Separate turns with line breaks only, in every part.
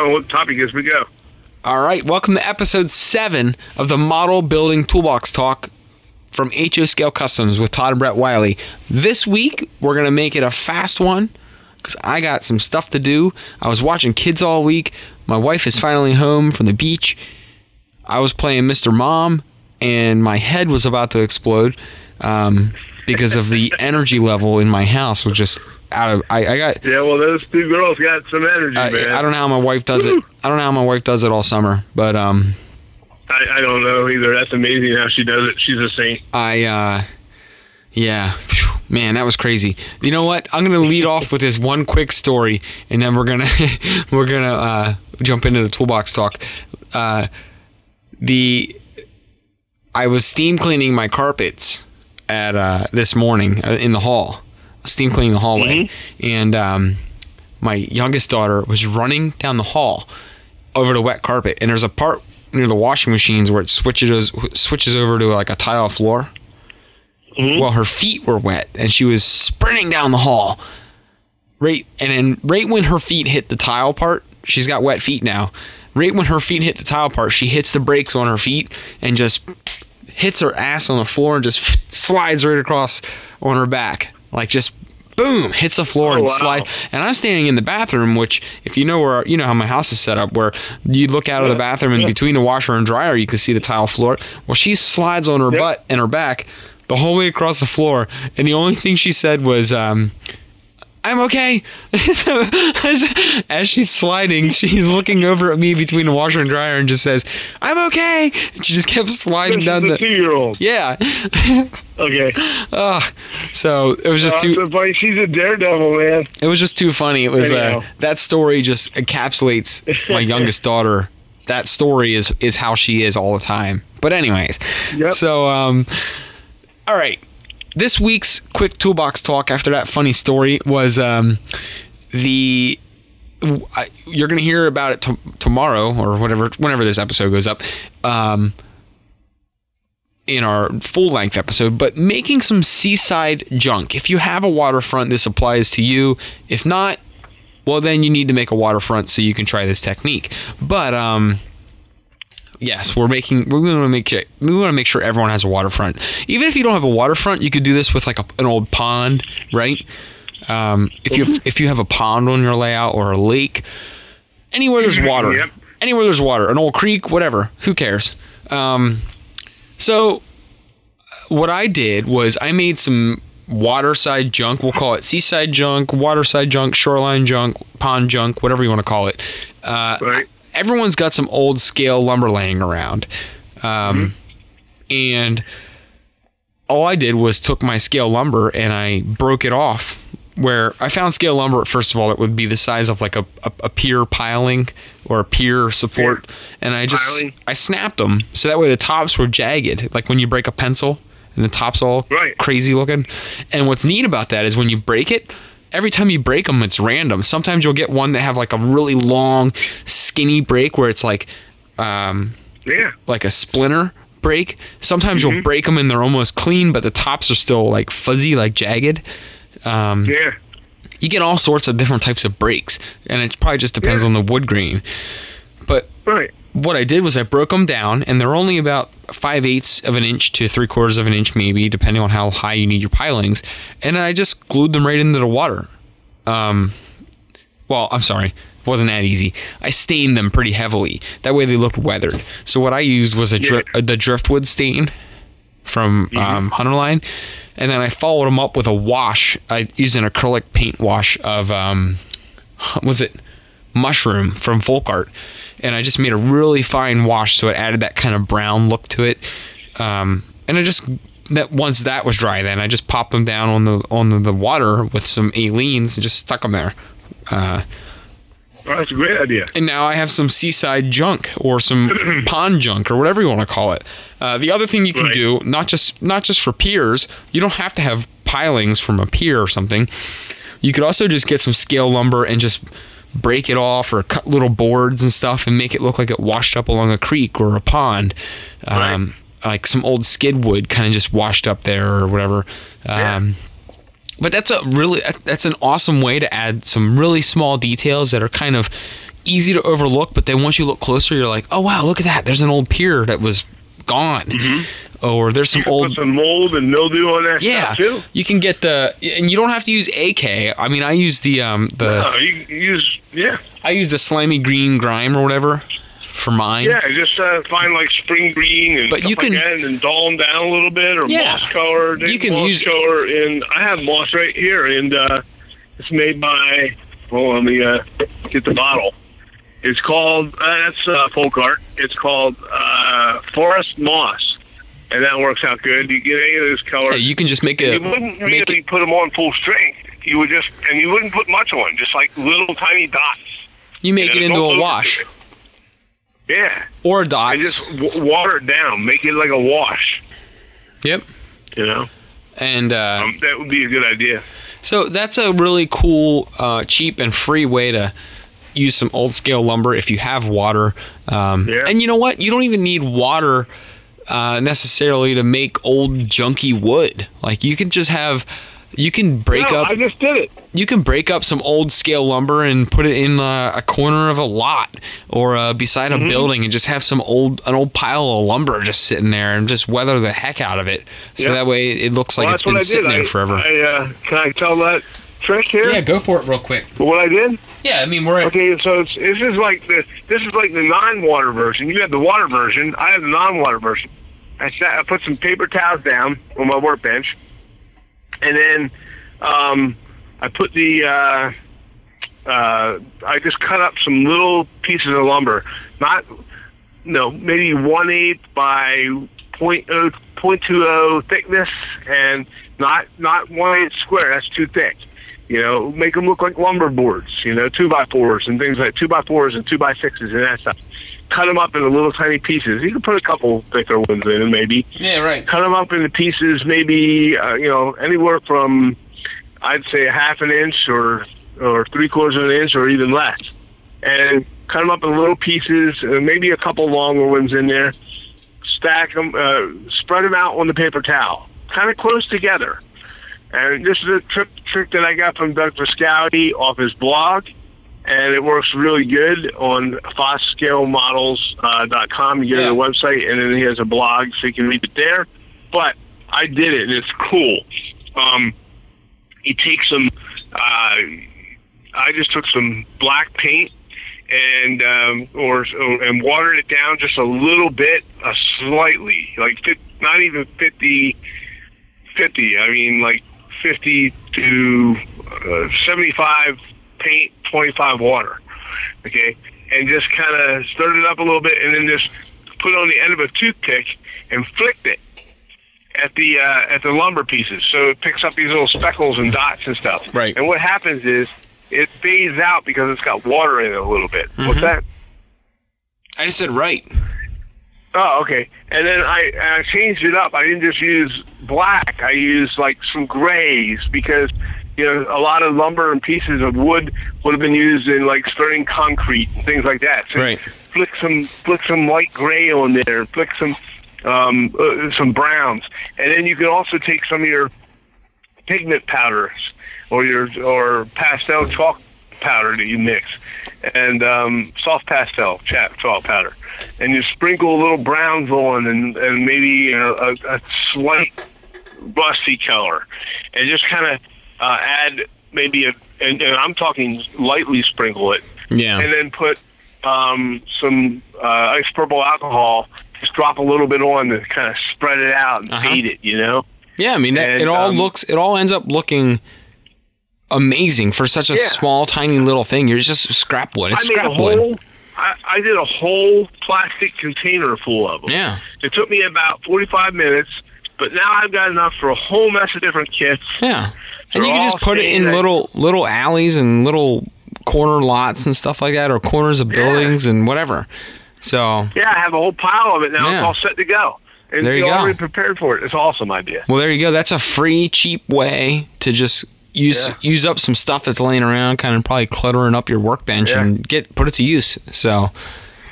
know what the topic is, but go.
All right, welcome to episode seven of the Model Building Toolbox Talk from HO Scale Customs with Todd and Brett Wiley. This week, we're going to make it a fast one because I got some stuff to do. I was watching kids all week. My wife is finally home from the beach. I was playing Mr. Mom, and my head was about to explode um, because of the energy level in my house was just out of. I, I got.
Yeah, well, those two girls got some energy,
I,
man.
I don't know how my wife does it. I don't know how my wife does it all summer, but um,
I, I don't know either. That's amazing how she does it. She's a saint.
I uh yeah, man, that was crazy. You know what? I'm gonna lead off with this one quick story, and then we're gonna we're gonna uh, jump into the toolbox talk. Uh, the I was steam cleaning my carpets at uh, this morning uh, in the hall, steam cleaning the hallway, and um, my youngest daughter was running down the hall over the wet carpet, and there's a part near the washing machines where it switches switches over to like a tile floor. Well, her feet were wet, and she was sprinting down the hall. Right, and then right when her feet hit the tile part, she's got wet feet now. Right when her feet hit the tile part, she hits the brakes on her feet and just hits her ass on the floor and just slides right across on her back, like just boom, hits the floor and
wow.
slide. And I'm standing in the bathroom, which if you know where you know how my house is set up, where you look out of the bathroom and between the washer and dryer, you can see the tile floor. Well, she slides on her butt and her back the whole way across the floor, and the only thing she said was. Um, I'm okay. as, she's sliding, she's looking over at me between the washer and dryer and just says, "I'm okay." And she just kept sliding
She's
down the.
two-year-old.
Yeah.
Okay.
Ah, so it was just
Uh,
too.
funny. She's a daredevil, man.
It was just too funny. It was uh, that story just encapsulates my youngest daughter. That story is is how she is all the time. But anyways,
Yep.
so um, all right. This week's quick toolbox talk after that funny story was um, the you're gonna hear about it t- tomorrow or whatever whenever this episode goes up. Um, in our full length episode, but making some seaside junk. If you have a waterfront, this applies to you. If not, well, then you need to make a waterfront so you can try this technique. But um, yes, we're making we want to make it, we want to make sure everyone has a waterfront. Even if you don't have a waterfront, you could do this with like a, an old pond, right? Um, if you if you have a pond on your layout or a lake, anywhere there's water,
Yep.
anywhere there's water, an old creek, whatever, who cares? Um, so what I did was I made some waterside junk. We'll call it seaside junk, waterside junk, shoreline junk, pond junk, whatever you want to call it. Uh,
Right.
Everyone's got some old scale lumber laying around, um, and all I did was took my scale lumber and I broke it off. Where I found scale lumber, first of all, it would be the size of like a, a, a pier piling or a pier support, and I just
Piling.
I snapped them so that way the tops were jagged, like when you break a pencil and the top's all
Right.
crazy looking. And what's neat about that is when you break it, every time you break them, it's random. Sometimes you'll get one that have like a really long, skinny break where it's like, um,
Yeah.
like a splinter break. Sometimes
Mm-hmm.
you'll break them and they're almost clean, but the tops are still like fuzzy, like jagged. Um,
Yeah.
you get all sorts of different types of breaks, and it probably just depends
Yeah.
on the wood grain. But
Right.
what I did was I broke them down, and they're only about five eighths of an inch to three quarters of an inch, maybe, depending on how high you need your pilings. And I just glued them right into the water. Um, well, I'm sorry, it wasn't that easy. I stained them pretty heavily. That way they looked weathered. So what I used was a dri- the driftwood stain from um, Hunterline, and then I followed them up with a wash. I used an acrylic paint wash of um, was it mushroom from folk art and i just made a really fine wash so it added that kind of brown look to it. Um, and i just that once that was dry then i just popped them down on the on the, the water with some Aleene's and just stuck them there. Uh,
Oh, that's a great idea.
and now I have some seaside junk or some pond junk or whatever you want to call it. Uh, the other thing you can
Right.
do, not just not just for piers, you don't have to have pilings from a pier or something. You could also just get some scale lumber and just break it off or cut little boards and stuff and make it look like it washed up along a creek or a pond. Um, Like some old skid wood kind of just washed up there or whatever. Um, but that's a really that's an awesome way to add some really small details that are kind of easy to overlook, but then once you look closer, you're like, oh wow, look at that. There's an old pier that was gone, or there's some
Mm-hmm. Put
old.
some mold and mildew on that
Yeah,
too.
you can get the, and you don't have to use AK. I mean, I use the um the
No, you use yeah,
I use the slimy green grime or whatever for mine.
yeah. Just uh, find like spring green and
But
stuff
you can-
like that, and dull them down a little bit, or
Yeah.
moss color.
You can
moss
use-
color, and I have moss right here, and uh, it's made by. Well, let me uh, get the bottle. It's called uh, that's uh, folk art. It's called uh, forest moss, and that works out good. You get any of those colors.
Yeah, you can just make a
you wouldn't
make
really
it.
put them on full strength. You would just, and you wouldn't put much on, just like little tiny dots.
You make it into a wash
it. Yeah,
or
and
dots.
just w- water it down, make it like a wash.
Yep.
You know,
And uh,
um, that would be a good idea.
So that's a really cool, uh, cheap, and free way to use some old scale lumber if you have water. Um,
Yeah.
And you know what? You don't even need water uh, necessarily to make old junky wood. Like you can just have, you can break
no,
up,
I just did it.
you can break up some old scale lumber and put it in uh, a corner of a lot or uh, beside
Mm-hmm.
a building and just have some old, an old pile of lumber just sitting there and just weather the heck out of it. So
Yeah.
that way it looks like
well,
it's
that's what
been sitting
did.
there
I,
forever.
I, uh, can I tell that trick here?
yeah, go for it real quick.
What I did?
Yeah, I mean we're at,
Okay, so it's, this is like the this is like the non-water version. You have the water version. I have the non-water version. I sat, I put some paper towels down on my workbench, and then um, I put the uh, uh, I just cut up some little pieces of lumber, not no maybe one eighth by point oh point two oh thickness, and not not one eighth square. That's too thick. You know, make them look like lumber boards. You know, two by fours and things like two by fours and two by sixes and that stuff. Cut them up into little tiny pieces. You can put a couple thicker ones in, them maybe
yeah, right.
cut them up into pieces, maybe uh, you know anywhere from I'd say a half an inch or or three quarters of an inch or even less, and cut them up in little pieces, uh, maybe a couple longer ones in there. Stack them, uh, spread them out on the paper towel, kind of close together. And this is a trick trick that I got from Doug Frascowski off his blog, and it works really good on FosScaleModels.com. You go
Yeah.
to the website, and then he has a blog, so you can read it there. But I did it, and it's cool. Um, you take some. Uh, I just took some black paint and um, or, or and watered it down just a little bit, uh, slightly, like not even 50, 50. I mean, like fifty to uh, seventy-five paint, twenty-five water. Okay, and just kind of stirred it up a little bit, and then just put it on the end of a toothpick and flicked it at the uh, at the lumber pieces, so it picks up these little speckles and dots and stuff.
Right.
And what happens is it fades out because it's got water in it a little bit. What's that?
I just said right.
Oh, okay. And then I, I changed it up. I didn't just use black. I used like some grays because you know a lot of lumber and pieces of wood would have been used in like stirring concrete and things like that. So
Right.
Flick some flick some light gray on there. Flick some um, uh, some browns, and then you can also take some of your pigment powders or your or pastel chalk powder that you mix. And um, soft pastel chat chalk powder. And you sprinkle a little browns on and, and maybe a, a, a slight rusty color. And just kind of uh, add maybe a and, and I'm talking lightly sprinkle it.
Yeah.
and then put um, some uh, isopropyl alcohol just drop a little bit on to kind of spread it out and
Uh-huh.
fade it you know?
Yeah, I mean, that,
And,
it all
um,
looks, it all ends up looking amazing for such a
Yeah.
small, tiny little thing. You're just scrap wood. It's
I
scrap
a
wood.
whole. I, I did a whole plastic container full of them.
Yeah,
It took me about 45 minutes, but now I've got enough for a whole mess of different kits.
yeah. And
They're
you can just put it in
that-
little, little alleys and little corner lots and stuff like that, or corners of buildings and whatever. So,
Yeah, I have a whole pile of it now.
Yeah.
It's all set to go. And
There you go.
already prepared for it. It's an awesome idea.
well, there you go. That's a free, cheap way to just use
Yeah.
use up some stuff that's laying around, kind of probably cluttering up your workbench,
Yeah.
and get put it to use. So,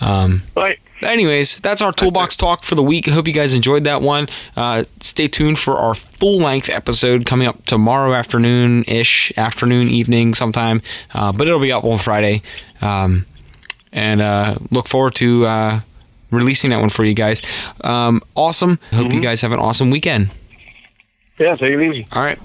um,
Right.
anyways, that's our toolbox talk for the week. I hope you guys enjoyed that one. Uh, stay tuned for our full length episode coming up tomorrow afternoon ish, afternoon, evening, sometime. Uh, but it'll be up on Friday. Um, and uh, look forward to uh, releasing that one for you guys. Um, awesome. Hope you guys have an awesome weekend.
Yeah, take it easy.
All right.